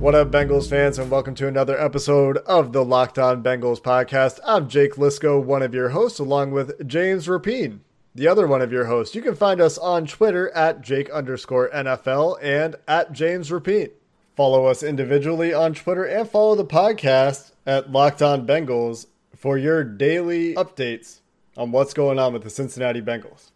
What up, Bengals fans, and welcome to another episode of the Locked On Bengals podcast. I'm Jake Liscow, one of your hosts, along with James Rapien, the other one of your hosts. You can find us on Twitter at Jake underscore NFL and at James Rapien. Follow us individually on Twitter and follow the podcast at Locked On Bengals for your daily updates on what's going on with the Cincinnati Bengals.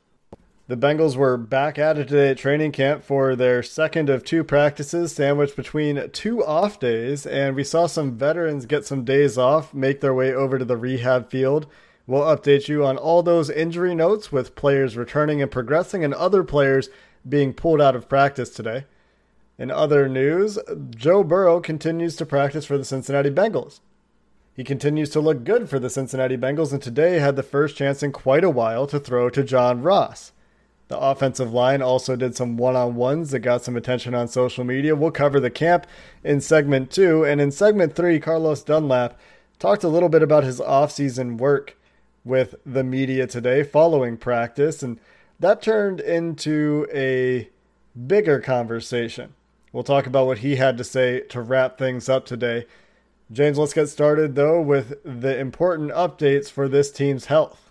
The Bengals were back at it today at training camp for their second of two practices, sandwiched between two off days, and we saw some veterans get some days off, make their way over to the rehab field. We'll update you on all those injury notes with players returning and progressing, and other players being pulled out of practice today. In other news, Joe Burrow continues to practice for the Cincinnati Bengals. He continues to look good for the Cincinnati Bengals, and today had the first chance in quite a while to throw to John Ross. The offensive line also did some one on ones that got some attention on social media. We'll cover the camp in segment two. And in segment three, Carlos Dunlap talked a little bit about his offseason work with the media today following practice. And that turned into a bigger conversation. We'll talk about what he had to say to wrap things up today. James, let's get started though with the important updates for this team's health.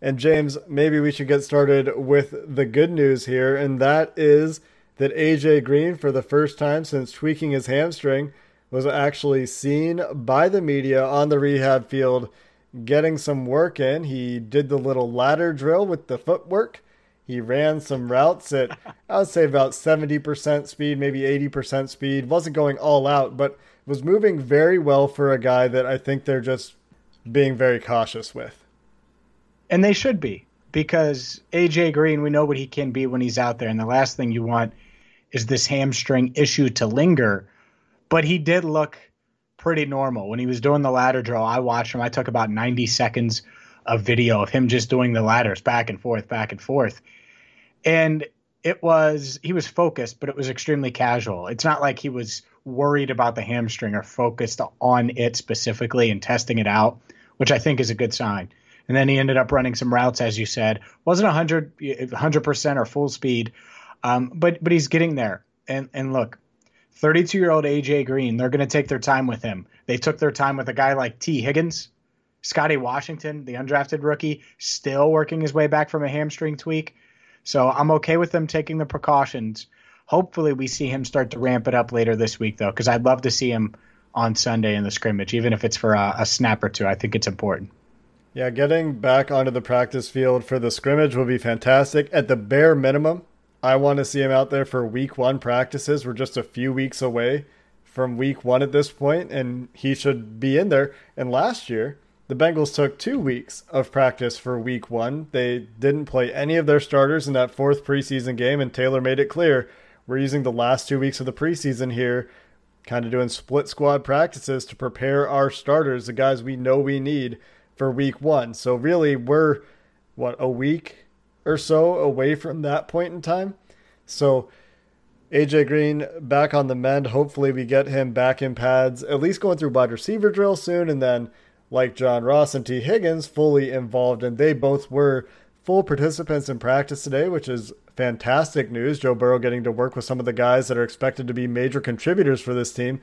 And James, maybe we should get started with the good news here, and that is that AJ Green, for the first time since tweaking his hamstring, was actually seen by the media on the rehab field getting some work in. He did the little ladder drill with the footwork. He ran some routes at, I would say, about 70% speed, maybe 80% speed. Wasn't going all out, but was moving very well for a guy that I think they're just being very cautious with and they should be because AJ Green, we know what he can be when he's out there, and the last thing you want is this hamstring issue to linger. But he did look pretty normal when he was doing the ladder drill. I watched him. I took about 90 seconds of video of him just doing the ladders back and forth, back and forth, and it was he was focused, but it was extremely casual. It's not like he was worried about the hamstring or focused on it specifically and testing it out, which I think is a good sign and then he ended up running some routes, as you said. wasn't 100 percent or full speed, um, but but he's getting there. And and look, 32 year old AJ Green, they're going to take their time with him. They took their time with a guy like Tee Higgins, Scotty Washington, the undrafted rookie, still working his way back from a hamstring tweak. So I'm okay with them taking the precautions. Hopefully, we see him start to ramp it up later this week, though, because I'd love to see him on Sunday in the scrimmage, even if it's for a, a snap or two. I think it's important. Yeah, getting back onto the practice field for the scrimmage will be fantastic. At the bare minimum, I want to see him out there for week one practices. We're just a few weeks away from week one at this point, and he should be in there. And last year, the Bengals took two weeks of practice for week one. They didn't play any of their starters in that fourth preseason game, and Taylor made it clear we're using the last two weeks of the preseason here, kind of doing split squad practices to prepare our starters, the guys we know we need for week one. So really, we're what a week or so away from that point in time. So AJ Green back on the mend. Hopefully, we get him back in pads, at least going through wide receiver drill soon, and then like John Ross and Tee Higgins, fully involved. And they both were full participants in practice today, which is fantastic news. Joe Burrow getting to work with some of the guys that are expected to be major contributors for this team.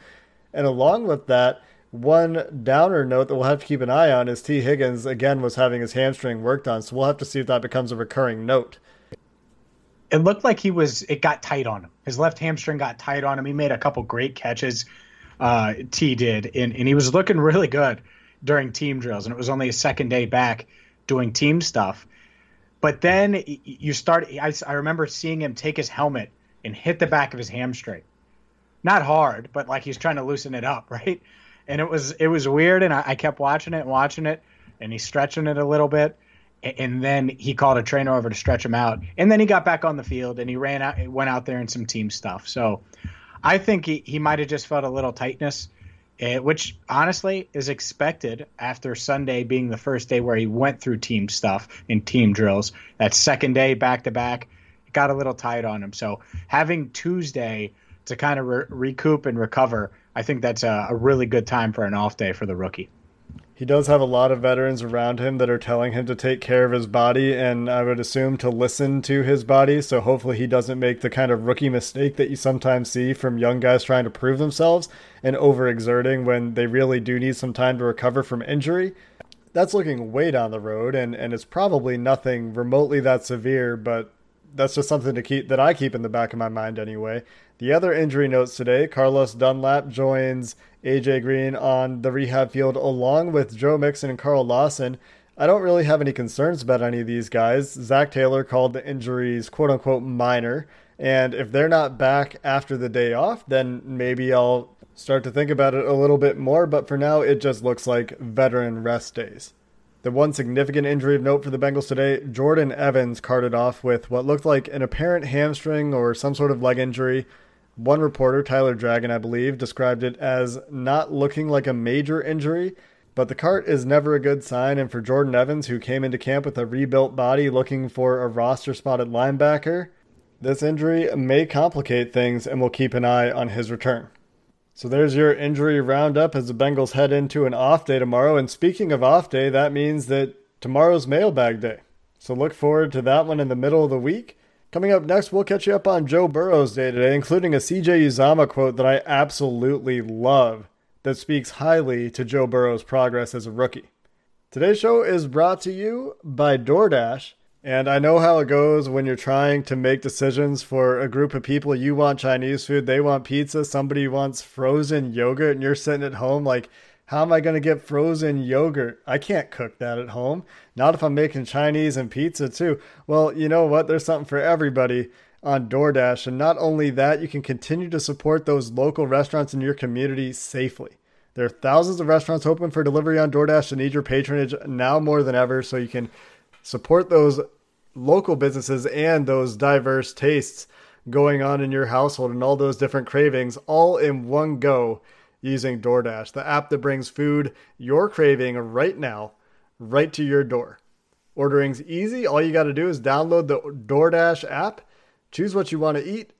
And along with that, one downer note that we'll have to keep an eye on is Tee Higgins again was having his hamstring worked on, so we'll have to see if that becomes a recurring note. It looked like he was. It got tight on him. His left hamstring got tight on him. He made a couple great catches. Uh, T did, and and he was looking really good during team drills, and it was only a second day back doing team stuff. But then you start. I, I remember seeing him take his helmet and hit the back of his hamstring. Not hard, but like he's trying to loosen it up, right? And it was it was weird, and I, I kept watching it and watching it, and he's stretching it a little bit, and then he called a trainer over to stretch him out, and then he got back on the field and he ran out, went out there in some team stuff. So I think he, he might have just felt a little tightness, uh, which honestly is expected after Sunday being the first day where he went through team stuff and team drills. That second day back to back got a little tight on him. So having Tuesday to kind of re- recoup and recover, I think that's a, a really good time for an off day for the rookie he does have a lot of veterans around him that are telling him to take care of his body and I would assume to listen to his body. So hopefully he doesn't make the kind of rookie mistake that you sometimes see from young guys trying to prove themselves and overexerting when they really do need some time to recover from injury. That's looking way down the road and, and it's probably nothing remotely that severe, but that's just something to keep that I keep in the back of my mind anyway. The other injury notes today Carlos Dunlap joins AJ Green on the rehab field along with Joe Mixon and Carl Lawson. I don't really have any concerns about any of these guys. Zac Taylor called the injuries quote unquote minor. And if they're not back after the day off, then maybe I'll start to think about it a little bit more. But for now, it just looks like veteran rest days. The one significant injury of note for the Bengals today, Jordan Evans carted off with what looked like an apparent hamstring or some sort of leg injury. One reporter, Tyler Dragon, I believe, described it as not looking like a major injury, but the cart is never a good sign. And for Jordan Evans, who came into camp with a rebuilt body looking for a roster spotted linebacker, this injury may complicate things, and we'll keep an eye on his return. So there's your injury roundup as the Bengals head into an off day tomorrow. And speaking of off day, that means that tomorrow's mailbag day. So look forward to that one in the middle of the week. Coming up next, we'll catch you up on Joe Burrow's day today, including a CJ Uzomah quote that I absolutely love that speaks highly to Joe Burrow's progress as a rookie. Today's show is brought to you by DoorDash. And I know how it goes when you're trying to make decisions for a group of people. You want Chinese food, they want pizza, somebody wants frozen yogurt, and you're sitting at home like, how am I going to get frozen yogurt? I can't cook that at home. Not if I'm making Chinese and pizza too. Well, you know what? There's something for everybody on DoorDash. And not only that, you can continue to support those local restaurants in your community safely. There are thousands of restaurants open for delivery on DoorDash and need your patronage now more than ever so you can support those local businesses and those diverse tastes going on in your household and all those different cravings all in one go using DoorDash, the app that brings food you're craving right now right to your door. Ordering's easy. All you got to do is download the DoorDash app, choose what you want to eat,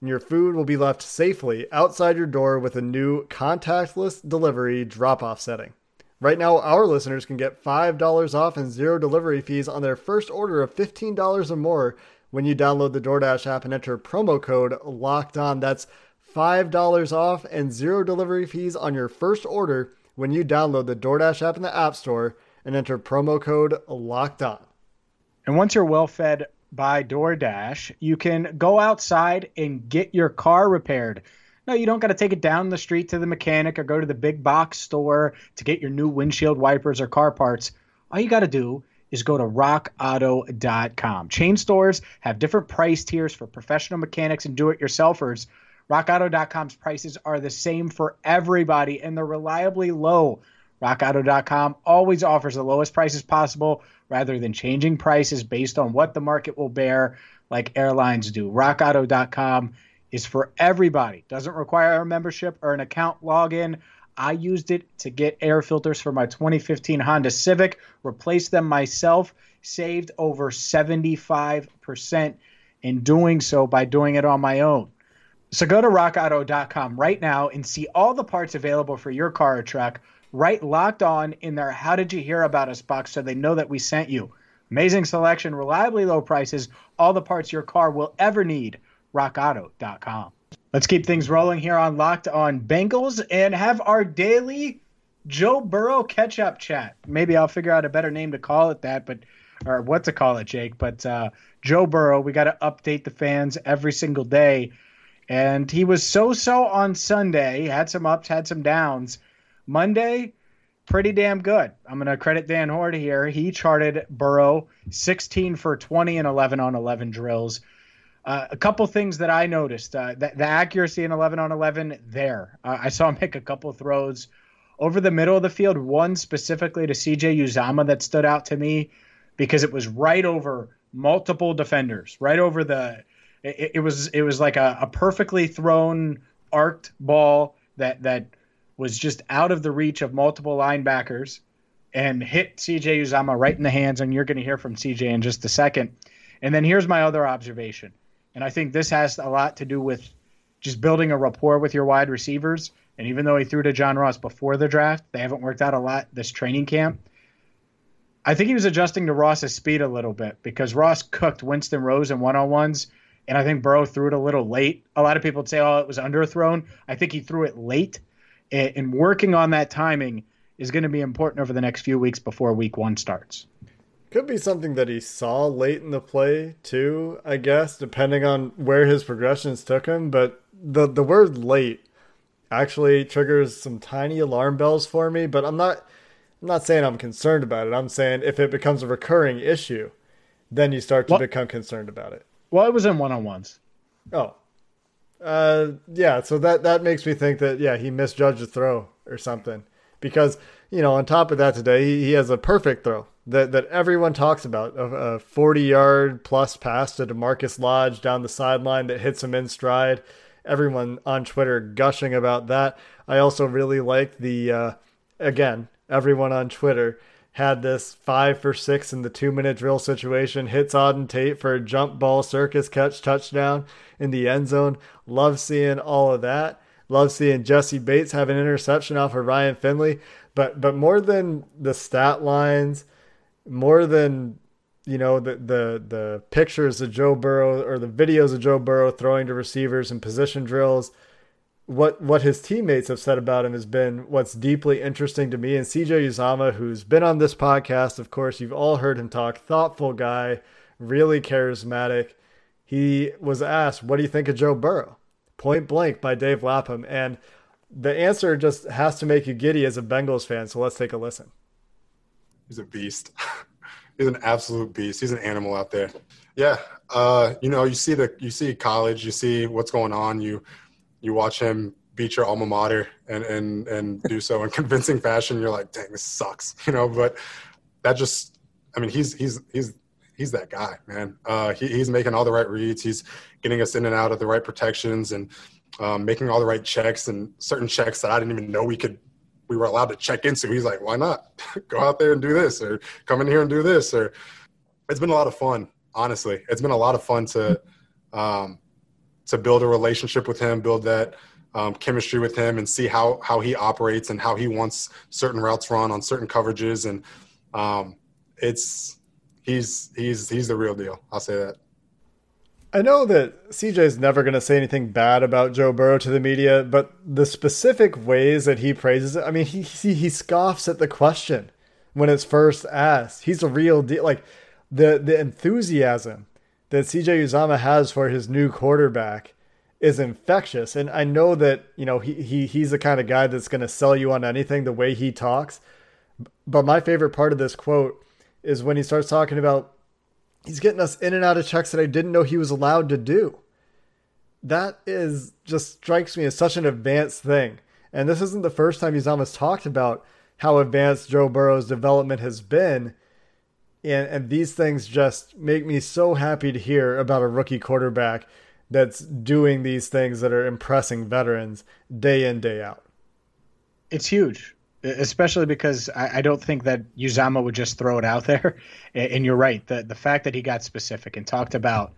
and your food will be left safely outside your door with a new contactless delivery drop off setting. Right now, our listeners can get $5 off and zero delivery fees on their first order of $15 or more when you download the DoorDash app and enter promo code LOCKED ON. That's $5 off and zero delivery fees on your first order when you download the DoorDash app in the App Store and enter promo code LOCKED ON. And once you're well fed by DoorDash, you can go outside and get your car repaired. No, you don't got to take it down the street to the mechanic or go to the big box store to get your new windshield wipers or car parts. All you got to do is go to rockauto.com. Chain stores have different price tiers for professional mechanics and do it yourselfers RockAuto.com's prices are the same for everybody and they're reliably low. RockAuto.com always offers the lowest prices possible rather than changing prices based on what the market will bear, like airlines do. RockAuto.com is for everybody. Doesn't require a membership or an account login. I used it to get air filters for my 2015 Honda Civic, replaced them myself, saved over 75% in doing so by doing it on my own. So go to rockauto.com right now and see all the parts available for your car or truck. Right locked on in their How Did You Hear About Us box so they know that we sent you. Amazing selection, reliably low prices, all the parts your car will ever need. RockAuto.com. Let's keep things rolling here on Locked on Bengals and have our daily Joe Burrow catch up chat. Maybe I'll figure out a better name to call it that, but or what to call it, Jake. But uh, Joe Burrow, we got to update the fans every single day and he was so so on Sunday, had some ups, had some downs. Monday, pretty damn good. I'm going to credit Dan Hoard here. He charted Burrow 16 for 20 and 11 on 11 drills. Uh, a couple things that I noticed uh, the, the, accuracy in 11 on 11 there. Uh, I saw him make a couple throws over the middle of the field, one specifically to CJ Uzomah that stood out to me because it was right over multiple defenders, right over the. It, it was it was like a, a perfectly thrown arced ball that that was just out of the reach of multiple linebackers and hit CJ Uzomah right in the hands. And you're going to hear from CJ in just a second. And then here's my other observation. And I think this has a lot to do with just building a rapport with your wide receivers. And even though he threw to John Ross before the draft, they haven't worked out a lot this training camp. I think he was adjusting to Ross's speed a little bit because Ross cooked Winston Rose in one on ones. And I think Burrow threw it a little late. A lot of people would say, oh, it was underthrown. I think he threw it late. And working on that timing is going to be important over the next few weeks before week one starts. Could be something that he saw late in the play too, I guess, depending on where his progressions took him. But the the word late actually triggers some tiny alarm bells for me. But I'm not I'm not saying I'm concerned about it. I'm saying if it becomes a recurring issue, then you start to well, become concerned about it. Well, it was in one on ones. Oh, uh, yeah. So that that makes me think that yeah he misjudged a throw or something because you know on top of that today he, he has a perfect throw that that everyone talks about a, a 40 yard plus pass to DaMarkus Lodge down the sideline that hits him in stride. Everyone on Twitter gushing about that. I also really liked the uh, again everyone on Twitter had this five for six in the two minute drill situation, hits Auden Tate for a jump ball circus catch touchdown in the end zone. Love seeing all of that. Love seeing Jessie Bates have an interception off of Ryan Finley. But but more than the stat lines more than you know the the the pictures of Joe Burrow or the videos of Joe Burrow throwing to receivers and position drills. What what his teammates have said about him has been what's deeply interesting to me. And CJ Uzomah, who's been on this podcast, of course, you've all heard him talk. Thoughtful guy, really charismatic. He was asked, "What do you think of Joe Burrow?" Point blank by Dave Lapham, and the answer just has to make you giddy as a Bengals fan. So let's take a listen. He's a beast. He's an absolute beast. He's an animal out there. Yeah, uh, you know, you see the you see college, you see what's going on. You you watch him beat your alma mater and and and do so in convincing fashion. You're like, dang, this sucks, you know. But that just, I mean, he's he's he's he's that guy, man. Uh, he, he's making all the right reads. He's getting us in and out of the right protections and um, making all the right checks and certain checks that I didn't even know we could we were allowed to check into. He's like, why not go out there and do this or come in here and do this? Or it's been a lot of fun, honestly. It's been a lot of fun to um, to build a relationship with him, build that um, chemistry with him, and see how how he operates and how he wants certain routes run on certain coverages. And um, it's he's he's he's the real deal. I'll say that. I know that CJ is never going to say anything bad about Joe Burrow to the media, but the specific ways that he praises it, I mean, he, he, he scoffs at the question when it's first asked. He's a real deal. Like the, the enthusiasm that CJ Uzomah has for his new quarterback is infectious. And I know that, you know, he, he he's the kind of guy that's going to sell you on anything the way he talks. But my favorite part of this quote is when he starts talking about he's getting us in and out of checks that I didn't know he was allowed to do. That is just strikes me as such an advanced thing. And this isn't the first time he's almost talked about how advanced Joe Burrow's development has been. And, and these things just make me so happy to hear about a rookie quarterback that's doing these things that are impressing veterans day in, day out. It's huge especially because I, I, don't think that Uzomah would just throw it out there. And you're right. The the fact that he got specific and talked about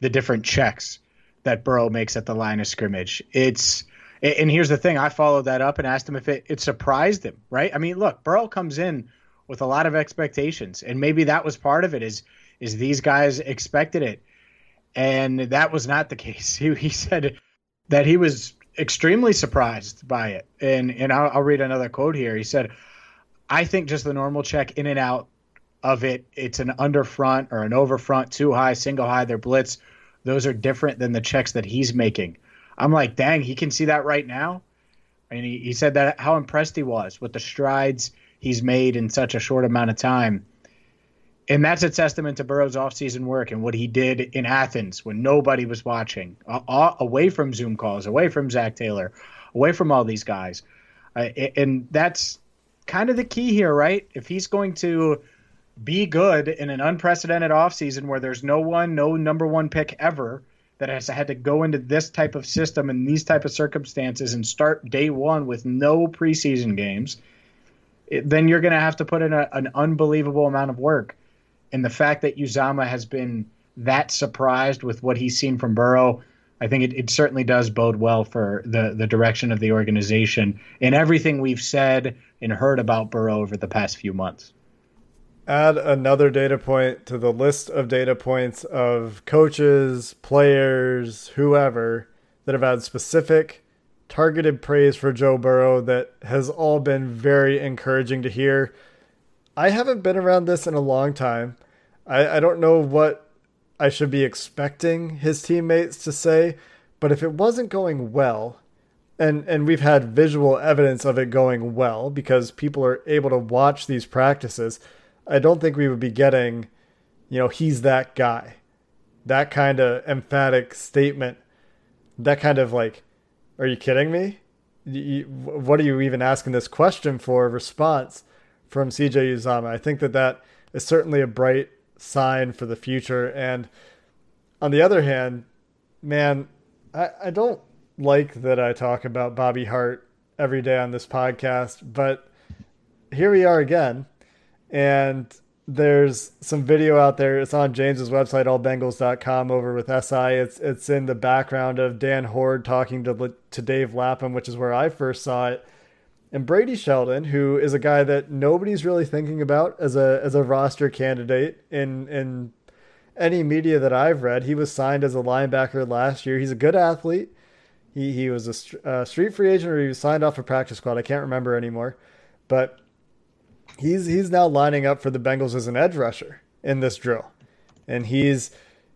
the different checks that Burrow makes at the line of scrimmage. It's and here's the thing. I followed that up and asked him if it, it surprised him. Right? I mean, look, Burrow comes in with a lot of expectations, and maybe that was part of it. Is is these guys expected it, and that was not the case. He, he said that he was extremely surprised by it. And and I'll, I'll, read another quote here. He said, "I think just the normal check in and out of it. It's an under front or an over front, too high, single high. They're blitz. Those are different than the checks that he's making." I'm like, dang, he can see that right now. And he, he said that how impressed he was with the strides he's made in such a short amount of time and that's a testament to Burrow's offseason work and what he did in Athens when nobody was watching, uh, away from Zoom calls, away from Zac Taylor, away from all these guys. Uh, and that's kind of the key here, right? If he's going to be good in an unprecedented offseason where there's no one, no number one pick ever that has had to go into this type of system and these type of circumstances and start day one with no preseason games, then you're going to have to put in a, an unbelievable amount of work. And the fact that Uzomah has been that surprised with what he's seen from Burrow, I think it, it certainly does bode well for the, the direction of the organization and everything we've said and heard about Burrow over the past few months add another data point to the list of data points of coaches, players, whoever that have had specific targeted praise for Joe Burrow that has all been very encouraging to hear. I haven't been around this in a long time. I, I don't know what I should be expecting his teammates to say, but if it wasn't going well, and and we've had visual evidence of it going well because people are able to watch these practices I don't think we would be getting, you know, he's that guy. That kind of emphatic statement. That kind of like, are you kidding me? You, what are you even asking this question for? Response from CJ Uzomah. I think that that is certainly a bright sign for the future. And on the other hand, man, I, I don't like that I talk about Bobby Hart every day on this podcast, but here we are again and there's some video out there. It's on James's website, allbengals.com, over with SI. It's it's in the background of Dan Hoard talking to to Dave Lapham, which is where I first saw it. And Brady Sheldon, who is a guy that nobody's really thinking about as a as a roster candidate in in any media that I've read, he was signed as a linebacker last year. He's a good athlete. He he was a, a street free agent, or he was signed off a practice squad. I can't remember anymore, but he's he's now lining up for the Bengals as an edge rusher in this drill, and he's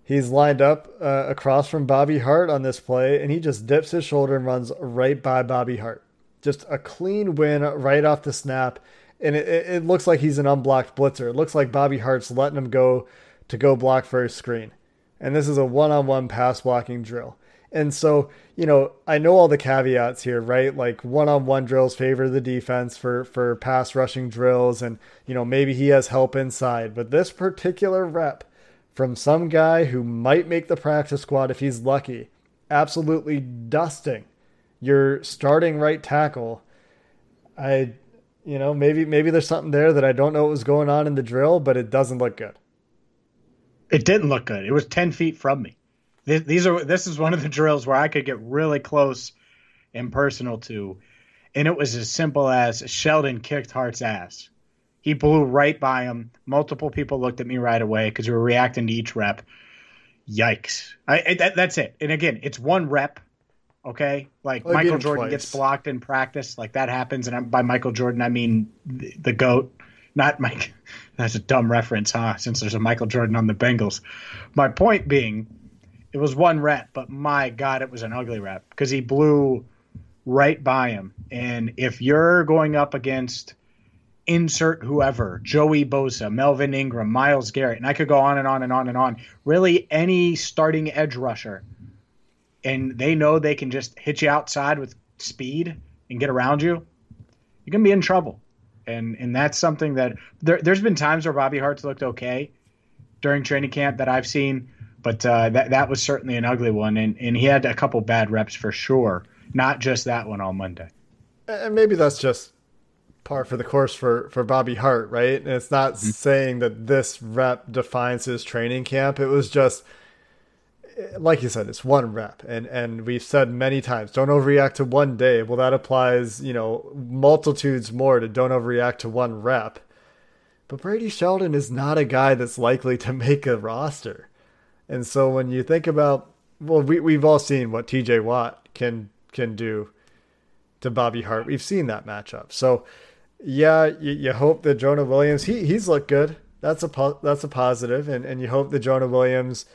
he's lined up uh, across from Bobby Hart on this play, and he just dips his shoulder and runs right by Bobby Hart. Just a clean win right off the snap, and it, it looks like he's an unblocked blitzer. It looks like Bobby Hart's letting him go to go block for his screen, and this is a one-on-one pass blocking drill. And so, you know, I know all the caveats here, right? Like one-on-one drills favor the defense for for pass rushing drills and, you know, maybe he has help inside, but this particular rep from some guy who might make the practice squad if he's lucky, absolutely dusting your starting right tackle. I you know, maybe maybe there's something there that I don't know what was going on in the drill, but it doesn't look good. It didn't look good. It was 10 feet from me these are this is one of the drills where I could get really close and personal to, and it was as simple as Sheldon kicked Hart's ass. He blew right by him. Multiple people looked at me right away because we were reacting to each rep. Yikes! I, that, that's it. And again, it's one rep. Okay, like well, Michael Jordan twice. gets blocked in practice, like that happens, and I'm, by Michael Jordan I mean the, the goat, not Mike. That's a dumb reference, huh? Since there's a Michael Jordan on the Bengals. My point being it was one rep, but my God, it was an ugly rep because he blew right by him. And if you're going up against insert whoever, Joey Bosa, Melvin Ingram, Myles Garrett, and I could go on and on and on and on, really any starting edge rusher, and they know they can just hit you outside with speed and get around you, you're going to be in trouble. And and that's something that there, there's been times where Bobby Hart's looked okay during training camp that I've seen but uh, that that was certainly an ugly one, and and he had a couple bad reps for sure. Not just that one on Monday. And maybe that's just par for the course for for Bobby Hart, right? And it's not mm-hmm. saying that this rep defines his training camp. It was just like you said, it's one rep, and and we've said many times, don't overreact to one day. Well, that applies, you know, multitudes more to don't overreact to one rep. But Brady Sheldon is not a guy that's likely to make a roster. And so when you think about, well, we we've all seen what T.J. Watt can can do to Bobby Hart. We've seen that matchup. So yeah, you, you hope that Jonah Williams he he's looked good. That's a that's a positive, and and you hope that Jonah Williams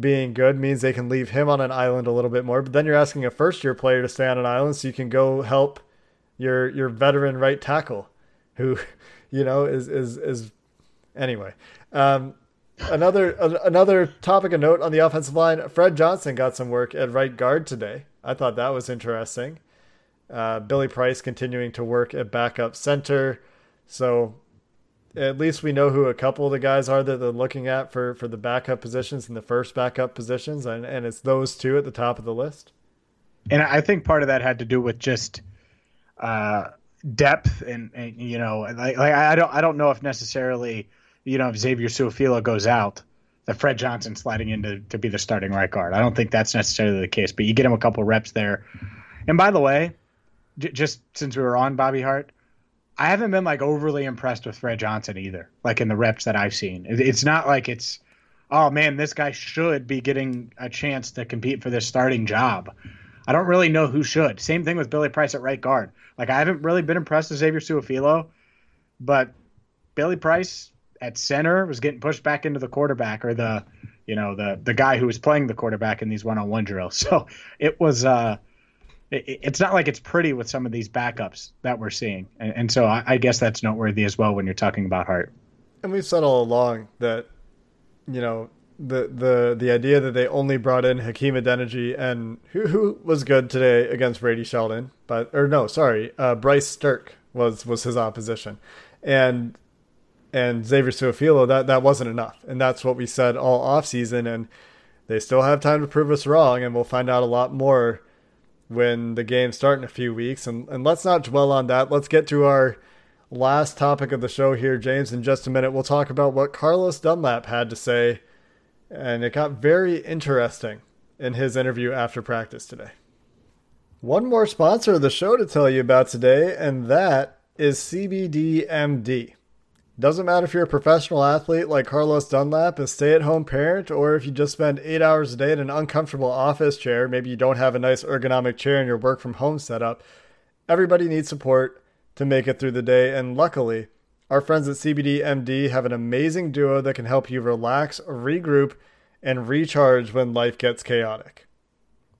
being good means they can leave him on an island a little bit more. But then you're asking a first year player to stay on an island so you can go help your your veteran right tackle, who you know is is is anyway. Um, another another topic of note on the offensive line: Fred Johnson got some work at right guard today. I thought that was interesting. Uh, Billy Price continuing to work at backup center. So, at least we know who a couple of the guys are that they're looking at for for the backup positions and the first backup positions, and and it's those two at the top of the list. And I think part of that had to do with just uh, depth and, and you know like, like I don't I don't know if necessarily you know if Xavier Su'a-Filo goes out that Fred Johnson sliding into to be the starting right guard. I don't think that's necessarily the case, but you get him a couple reps there. And by the way, j- just since we were on Bobby Hart, I haven't been like overly impressed with Fred Johnson either. Like in the reps that I've seen, it's not like it's oh man, this guy should be getting a chance to compete for this starting job. I don't really know who should. Same thing with Billy Price at right guard. Like I haven't really been impressed with Xavier Su'a-Filo, but Billy Price at center was getting pushed back into the quarterback or the you know the the guy who was playing the quarterback in these one-on-one drills. So it was uh it's not like it's pretty with some of these backups that we're seeing, and, and so I, I guess that's noteworthy as well when you're talking about Hart. And we've said all along that you know the the the idea that they only brought in Hakeem Adeniji and who who was good today against Brady Sheldon, but or no, sorry, uh, Bryce Sterk was was his opposition, and and Xavier Su'a-Filo that that wasn't enough, and that's what we said all off season, and they still have time to prove us wrong, and we'll find out a lot more when the games start in a few weeks, and and let's not dwell on that. Let's get to our last topic of the show here, James. In just a minute, we'll talk about what Carlos Dunlap had to say and it got very interesting in his interview after practice today. One more sponsor of the show to tell you about today, and that is CBDMD. Doesn't matter if you're a professional athlete like Carlos Dunlap, a stay at home parent, or if you just spend eight hours a day in an uncomfortable office chair, maybe you don't have a nice ergonomic chair in your work from home setup. Everybody needs support to make it through the day, and luckily, our friends at CBD MD have an amazing duo that can help you relax, regroup, and recharge when life gets chaotic.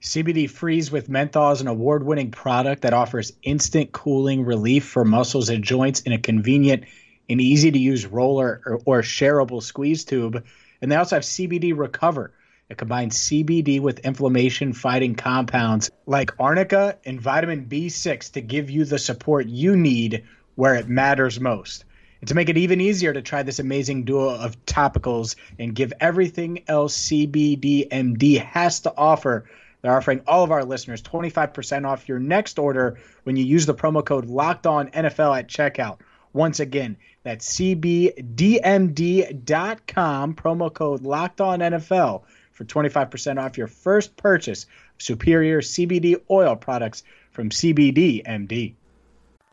CBD Freeze with Menthol is an award winning product that offers instant cooling relief for muscles and joints in a convenient and easy to use roller or, or shareable squeeze tube. And they also have CBD Recover. It combines CBD with inflammation fighting compounds like arnica and vitamin B6 to give you the support you need where it matters most. And to make it even easier to try this amazing duo of topicals and give everything else CBDMD has to offer, they're offering all of our listeners 25% off your next order when you use the promo code Locked On NFL at checkout. Once again, that's cbdmd.com, promo code Locked On NFL for 25% off your first purchase of superior CBD oil products from CBDMD.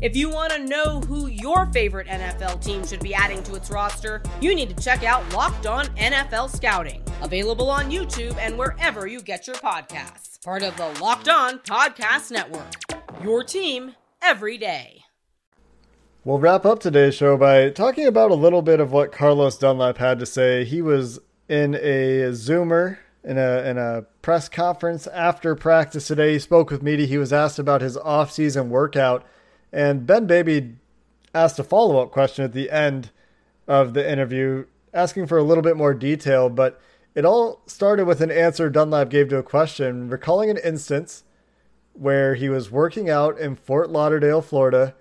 If you want to know who your favorite NFL team should be adding to its roster, you need to check out Locked On NFL Scouting, available on YouTube and wherever you get your podcasts. Part of the Locked On Podcast Network. Your team every day. We'll wrap up today's show by talking about a little bit of what Carlos Dunlap had to say. He was in a Zoomer in a in a press conference after practice today. He spoke with media. He was asked about his off-season workout and Ben Baby asked a follow up question at the end of the interview, asking for a little bit more detail, but it all started with an answer Dunlap gave to a question, recalling an instance where he was working out in Fort Lauderdale, Florida,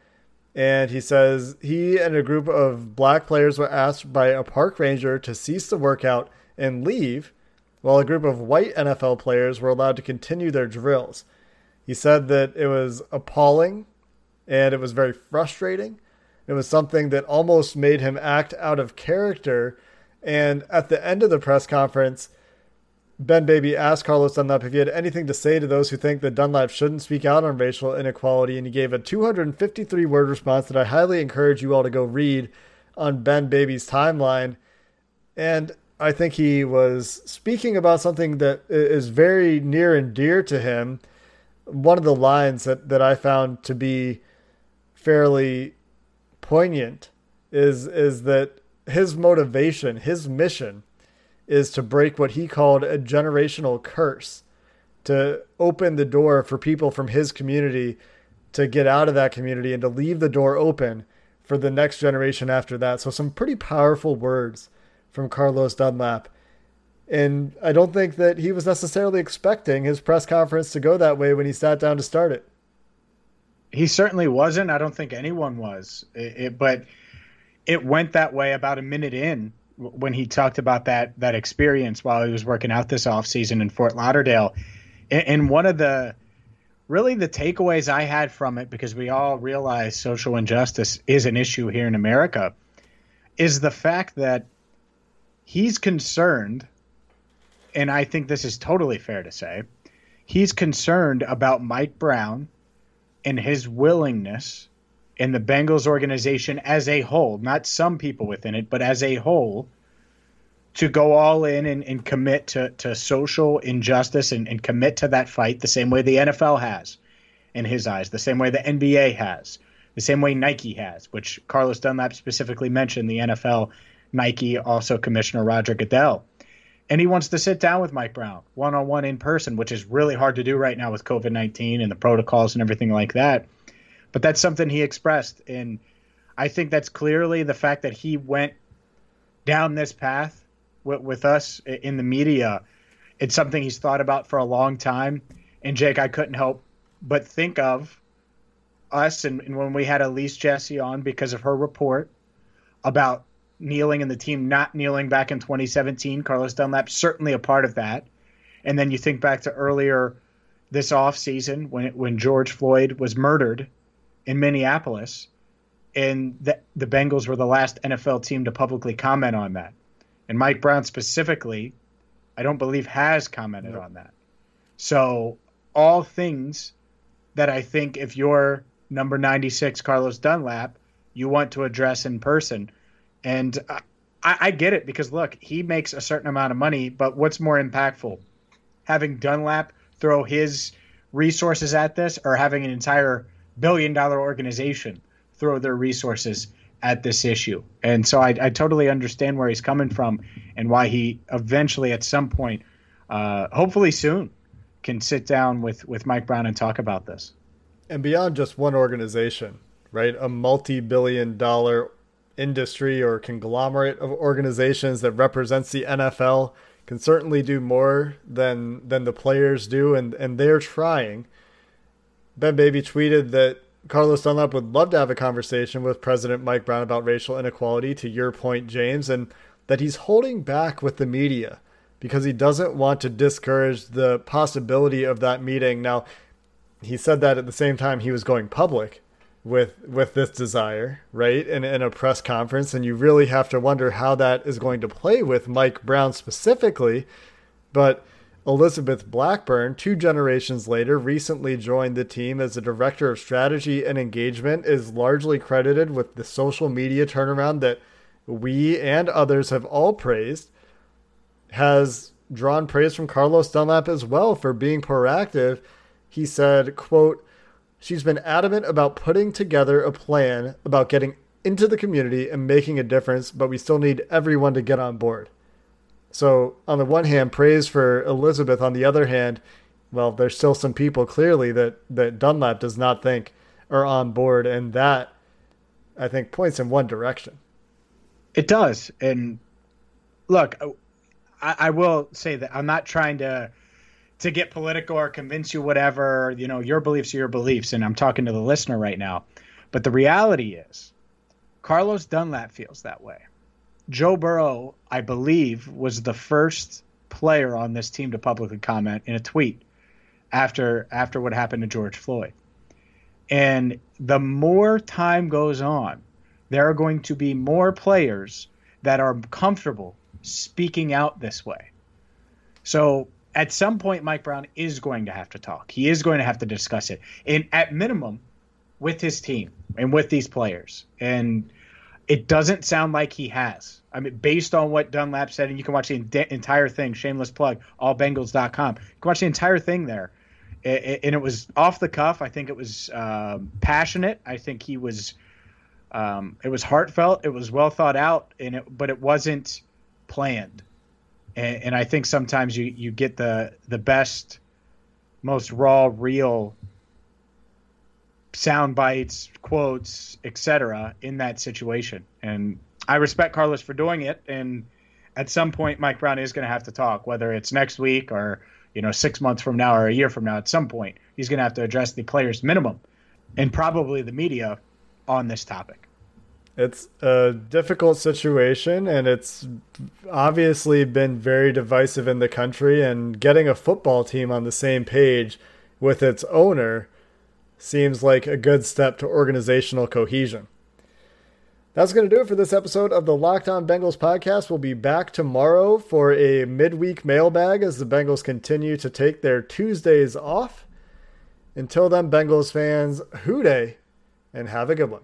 and he says he and a group of black players were asked by a park ranger to cease the workout and leave, while a group of white NFL players were allowed to continue their drills. He said that it was appalling and it was very frustrating. It was something that almost made him act out of character. And at the end of the press conference, Ben Baby asked Carlos Dunlap if he had anything to say to those who think that Dunlap shouldn't speak out on racial inequality, and he gave a 253 word response that I highly encourage you all to go read on Ben Baby's timeline. And I think he was speaking about something that is very near and dear to him. One of the lines that, that I found to be fairly poignant is is that his motivation, his mission is to break what he called a generational curse to open the door for people from his community to get out of that community and to leave the door open for the next generation after that. So, some pretty powerful words from Carlos Dunlap. And I don't think that he was necessarily expecting his press conference to go that way when he sat down to start it. He certainly wasn't. I don't think anyone was. It, it, but it went that way about a minute in when he talked about that that experience while he was working out this offseason in Fort Lauderdale. And, and one of the really the takeaways I had from it, because we all realize social injustice is an issue here in America, is the fact that he's concerned, and I think this is totally fair to say, he's concerned about Mike Brown and his willingness in the Bengals organization as a whole, not some people within it, but as a whole, to go all in and, and commit to, to social injustice and, and commit to that fight the same way the NFL has in his eyes, the same way the NBA has, the same way Nike has, which Carlos Dunlap specifically mentioned the NFL, Nike, also Commissioner Roger Goodell. And he wants to sit down with Mike Brown one on one in person, which is really hard to do right now with COVID 19 and the protocols and everything like that. But that's something he expressed. And I think that's clearly the fact that he went down this path with, with us in the media. It's something he's thought about for a long time. And Jake, I couldn't help but think of us and, and when we had Elise Jesse on because of her report about kneeling and the team not kneeling back in 2017. Carlos Dunlap certainly a part of that. And then you think back to earlier this offseason when when George Floyd was murdered in Minneapolis, and the, the Bengals were the last NFL team to publicly comment on that. And Mike Brown specifically, I don't believe has commented on that. So all things that I think if you're number 96 Carlos Dunlap, you want to address in person. And I, I get it because look, he makes a certain amount of money, but what's more impactful? Having Dunlap throw his resources at this or having an entire billion dollar organization throw their resources at this issue. And so I, I, totally understand where he's coming from and why he eventually, at some point, uh, hopefully soon, can sit down with, with Mike Brown and talk about this. And beyond just one organization, right? A multi billion dollar industry or conglomerate of organizations that represents the NFL can certainly do more than than the players do and and they're trying. Ben Baby tweeted that Carlos Dunlap would love to have a conversation with President Mike Brown about racial inequality, to your point, James, and that he's holding back with the media because he doesn't want to discourage the possibility of that meeting. Now, he said that at the same time he was going public with with this desire, right? In in a press conference, and you really have to wonder how that is going to play with Mike Brown specifically. But Elizabeth Blackburn, two generations later, recently joined the team as the director of strategy and engagement, is largely credited with the social media turnaround that we and others have all praised. Has drawn praise from Carlos Dunlap as well for being proactive. He said, quote, She's been adamant about putting together a plan about getting into the community and making a difference, but we still need everyone to get on board. So, on the one hand, praise for Elizabeth. On the other hand, well, there's still some people clearly that, that Dunlap does not think are on board, and that I think points in one direction. It does. And look, I, I will say that I'm not trying to to get political or convince you whatever, you know, your beliefs are your beliefs. And I'm talking to the listener right now. But the reality is, Carlos Dunlap feels that way. Joe Burrow, I believe, was the first player on this team to publicly comment in a tweet after after what happened to George Floyd. And the more time goes on, there are going to be more players that are comfortable speaking out this way. So at some point, Mike Brown is going to have to talk. He is going to have to discuss it, at minimum, with his team and with these players. And it doesn't sound like he has. I mean, based on what Dunlap said, and you can watch the entire thing. Shameless plug, allbengals.com. You can watch the entire thing there, and it was off the cuff. I think it was um, passionate. I think he was. Um, it was heartfelt. It was well thought out, and it, but it wasn't planned and, and I think sometimes you you get the the best most raw, real sound bites, quotes, etc. in that situation. And I respect Carlos for doing it. And at some point, Mike Brown is going to have to talk, whether it's next week or you know six months from now or a year from now. At some point, he's going to have to address the players' minimum and probably the media on this topic. It's a difficult situation, and it's obviously been very divisive in the country. And getting a football team on the same page with its owner seems like a good step to organizational cohesion. That's going to do it for this episode of the Locked On Bengals podcast. We'll be back tomorrow for a midweek mailbag as the Bengals continue to take their Tuesdays off. Until then, Bengals fans, Who Dey, and have a good one.